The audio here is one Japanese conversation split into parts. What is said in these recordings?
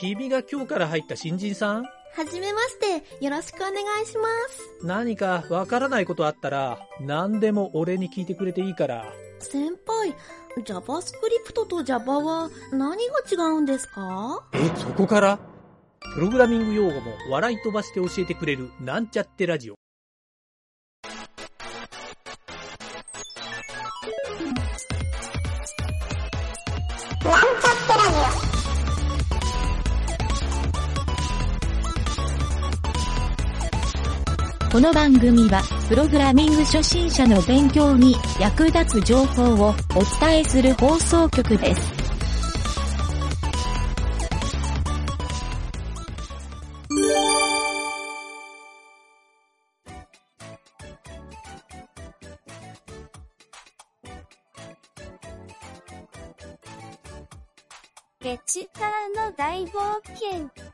君が今日から入った新人さん？はじめまして、よろしくお願いします。何かわからないことあったら、何でも俺に聞いてくれていいから。先輩、JavaScript と Java は何が違うんですか？え、そこから？プログラミング用語も笑い飛ばして教えてくれるなんちゃってラジオ。この番組は、プログラミング初心者の勉強に役立つ情報をお伝えする放送局です。ゲチカーの大冒険。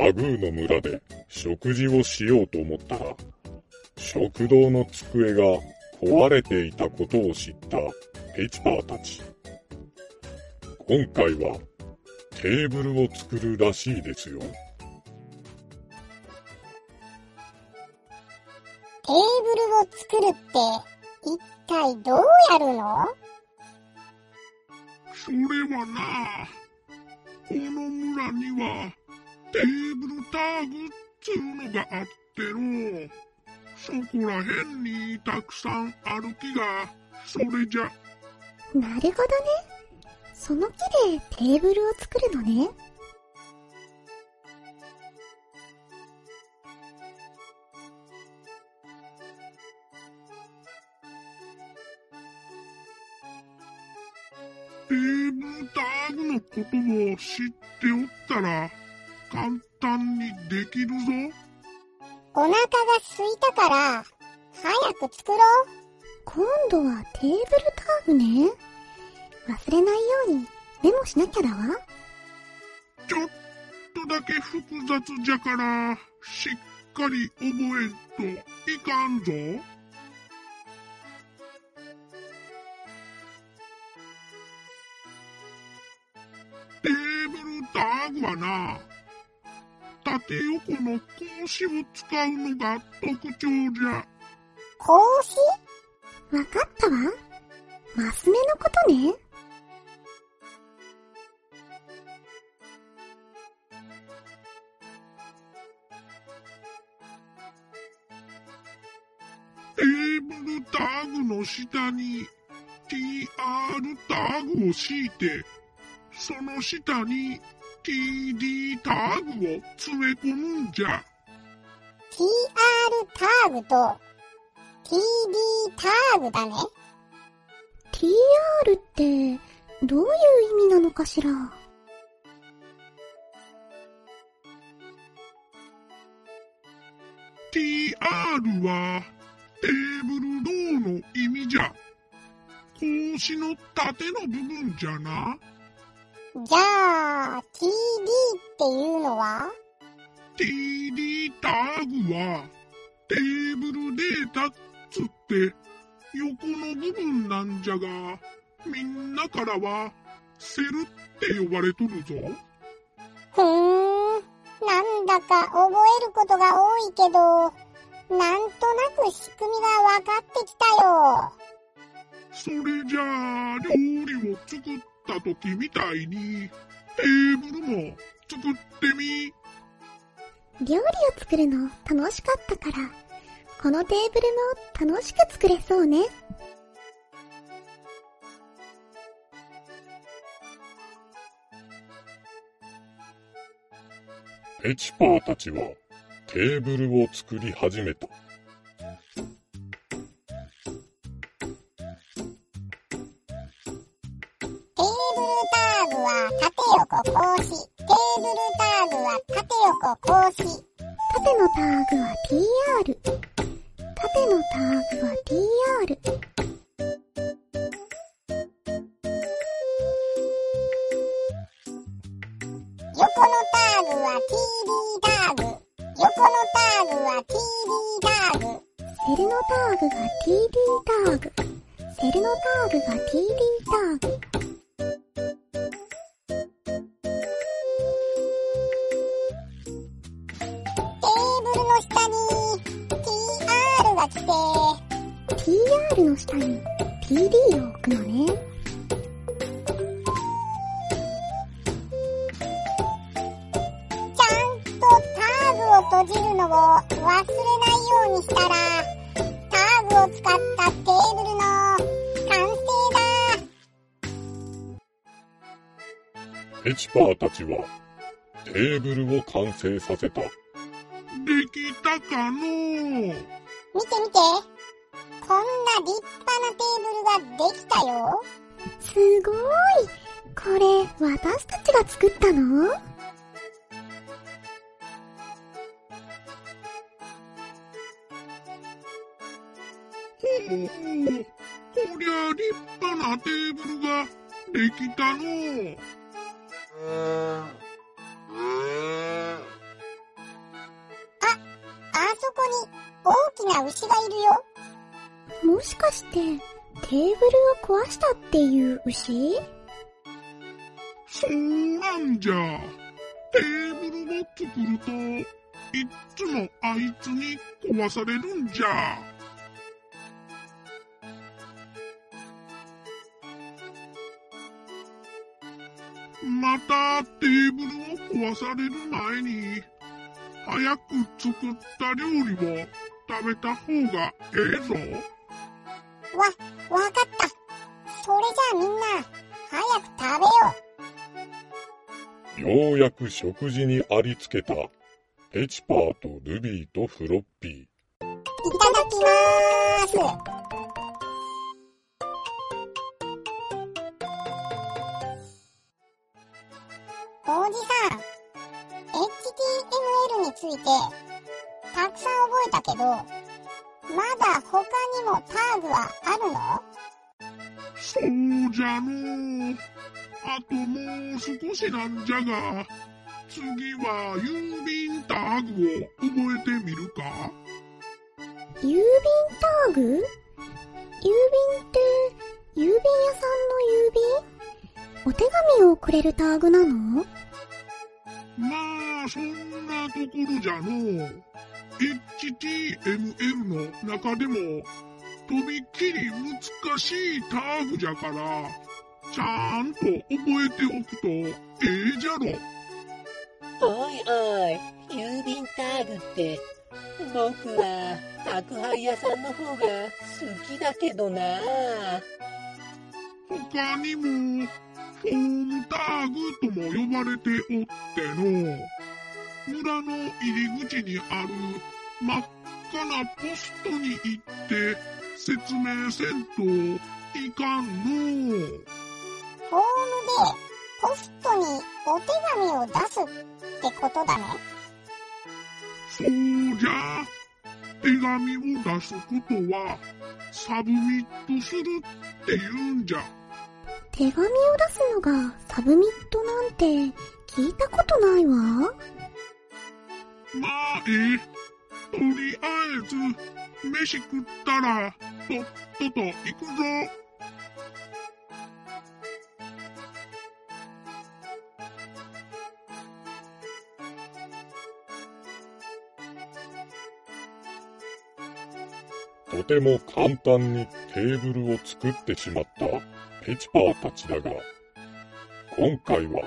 タグーの村で食事をしようと思ったら、食堂の机が壊れていたことを知ったペチパーたち。今回はテーブルを作るらしいですよ。テーブルを作るって、一体どうやるの？それはな、この村には、テーブルターグっつうのがあっての、そこらへんにたくさんある木が、それじゃ、なるほどね。その木でテーブルを作るのね。テーブルターグのことを知っておったら、簡単にできるぞ。お腹が空いたから、早く作ろう。今度はテーブルターグね。忘れないようにメモしなきゃだわ。ちょっとだけ複雑じゃから、しっかり覚えんといかんぞ。テーブルターグはな、縦横の格子を使うのが特徴じゃ。格子？わかったわ。マス目のことね。テーブルターグの下に TR ターグを敷いて、その下に TD ターグを詰め込むんじゃ。TR ターグと TD ターグだね。TR ってどういう意味なのかしら？TR はテーブルローの意味じゃ。格子の縦の部分じゃな。じゃあ、TD っていうのは？TD ターグはテーブルデータっつって横の部分なんじゃが、みんなからはセルって呼ばれとるぞ。ふーん。なんだか覚えることが多いけど、なんとなく仕組みが分かってきたよ。それじゃあ、料理を作った時みたいに、テーブルも作ってみ。料理を作るの楽しかったから、このテーブルも楽しく作れそうね。ペチパーたちはテーブルを作り始めた。は縦横格子。縦のターグは TR。縦のターグは TR。横のターグは TD ターグ。横のターグは TD ターグ。セルのターグが TD ターグ。セルのタターグが TD ターグ。来て、TR の下に TD を置くのね。ちゃんとターグを閉じるのを忘れないようにしたら、ターグを使ったテーブルの完成だ。ペチパーたちはテーブルを完成させた。できたかのう見て見て。こんな立派なテーブルができたよ。すごい。これ、私たちが作ったの？ほうほう。こりゃ立派なテーブルができたのう。牛がいるよ。もしかして、テーブルを壊したっていう牛？そうなんじゃ。テーブルを作ると、いっつもあいつに壊されるんじゃ。またテーブルを壊される前に、早く作った料理を食べた方がええぞ。わ、わかった。それじゃあみんな、早く食べよう。ようやく食事にありつけたペチパーとルビーとフロッピー。いただきまーす。おじさん、HTML について、たくさん覚えたけど、まだ他にもターグはあるの？そうじゃの。う。あともう少しなんじゃが、次は郵便ターグを覚えてみるか。郵便ターグ？郵便って、郵便屋さんの郵便？お手紙をくれるターグなの？まあ、そんなところじゃの。う。HTML の中でも、とびっきり難しいターグじゃから、ちゃんと覚えておくとええじゃろ。おいおい、郵便ターグって、僕は宅配屋さんの方が好きだけどな。他にも、フォームターグとも呼ばれておっての、村の入り口にある真っ赤なポストに行って説明せんといかんの。ホームで、ポストにお手紙を出すってことだね。そうじゃ。手紙を出すことは、 submit するって言うんじゃ。手紙を出すのが submit なんて聞いたことないわ。まあええ。とりあえず、飯食ったら、とっとと行くぞ。とても簡単にテーブルを作ってしまったペチパーたちだが、今回は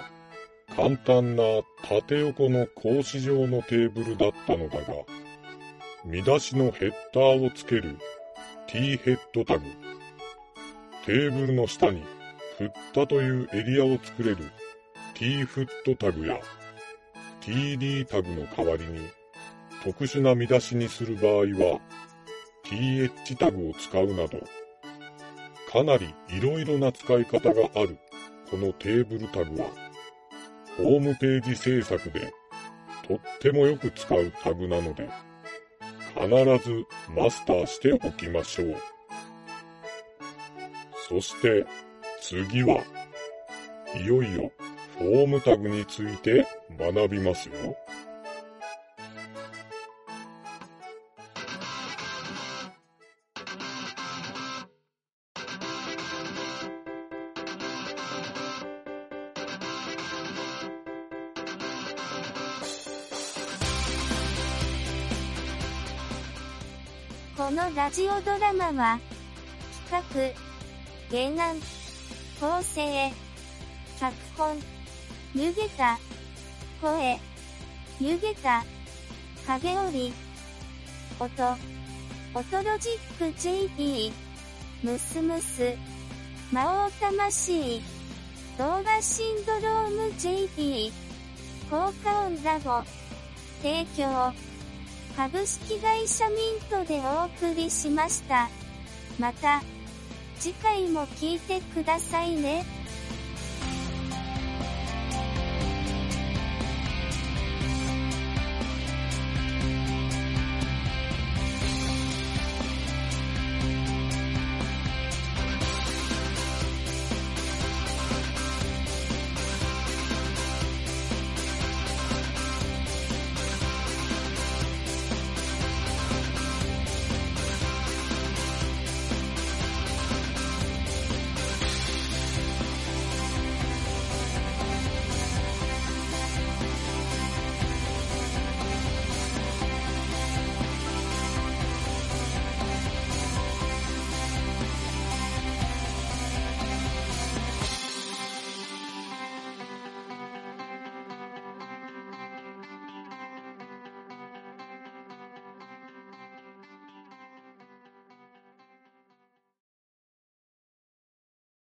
簡単な縦横の格子状のテーブルだったのだが、見出しのヘッダーをつける T ヘッドタグ、テーブルの下に振ったというエリアを作れる T フットタグや TD タグの代わりに特殊な見出しにする場合は TH タグを使うなど、かなり色々な使い方があるこのテーブルタグは、ホームページ制作でとってもよく使うタグなので、必ずマスターしておきましょう。そして次は、いよいよフォームタグについて学びますよ。このラジオドラマは、企画、原案、構成、脚本、湯げた、声、湯げた、影織、音、音ロジック JP、ムスムス、魔王魂、動画シンドローム JP、効果音ラボ、提供、株式会社ミントでお送りしました。また、次回も聞いてくださいね。